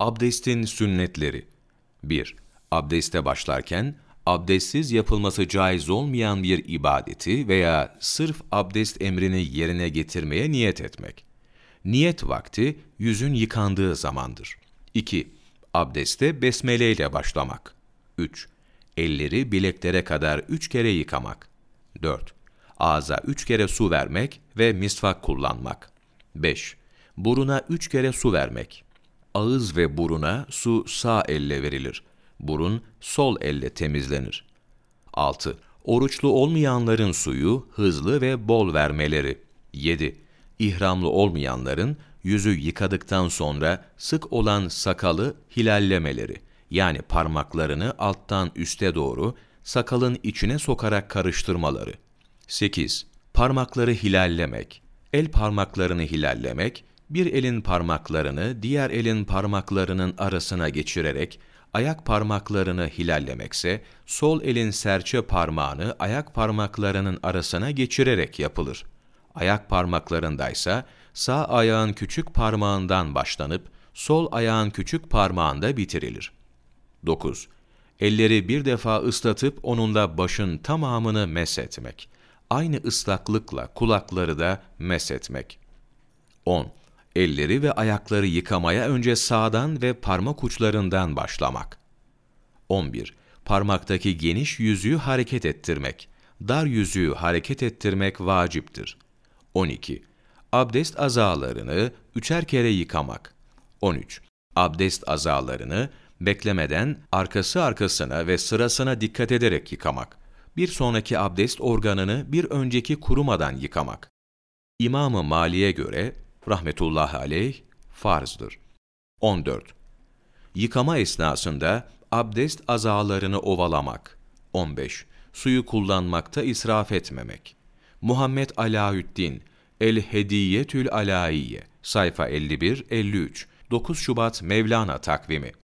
Abdestin sünnetleri 1. Abdeste başlarken, abdestsiz yapılması caiz olmayan bir ibadeti veya sırf abdest emrini yerine getirmeye niyet etmek. Niyet vakti yüzün yıkandığı zamandır. 2. Abdeste besmele ile başlamak. 3. Elleri bileklere kadar üç kere yıkamak. 4. Ağza üç kere su vermek ve misvak kullanmak. 5. Buruna üç kere su vermek. Ağız ve buruna su sağ elle verilir. Burun sol elle temizlenir. 6. Oruçlu olmayanların suyu hızlı ve bol vermeleri. 7. İhramlı olmayanların yüzü yıkadıktan sonra sık olan sakalı hilallemeleri. Yani parmaklarını alttan üste doğru sakalın içine sokarak karıştırmaları. 8. Parmakları hilallemek. El parmaklarını hilallemek, bir elin parmaklarını diğer elin parmaklarının arasına geçirerek ayak parmaklarını hilallemekse, sol elin serçe parmağını ayak parmaklarının arasına geçirerek yapılır. Ayak parmaklarındaysa sağ ayağın küçük parmağından başlanıp sol ayağın küçük parmağında bitirilir. 9. Elleri bir defa ıslatıp onunla başın tamamını mesetmek. Aynı ıslaklıkla kulakları da mesetmek. 10. Elleri ve ayakları yıkamaya önce sağdan ve parmak uçlarından başlamak. 11. Parmaktaki geniş yüzüğü hareket ettirmek. Dar yüzüğü hareket ettirmek vaciptir. 12. Abdest azalarını üçer kere yıkamak. 13. Abdest azalarını beklemeden arkası arkasına ve sırasına dikkat ederek yıkamak. Bir sonraki abdest organını bir önceki kurumadan yıkamak. İmam-ı Mali'ye göre rahmetullahi aleyh farzdır. 14. Yıkama esnasında abdest azalarını ovalamak. 15. Suyu kullanmakta israf etmemek. Muhammed Alaüddin El Hediyetül Alaiye sayfa 51 53 9 Şubat Mevlana takvimi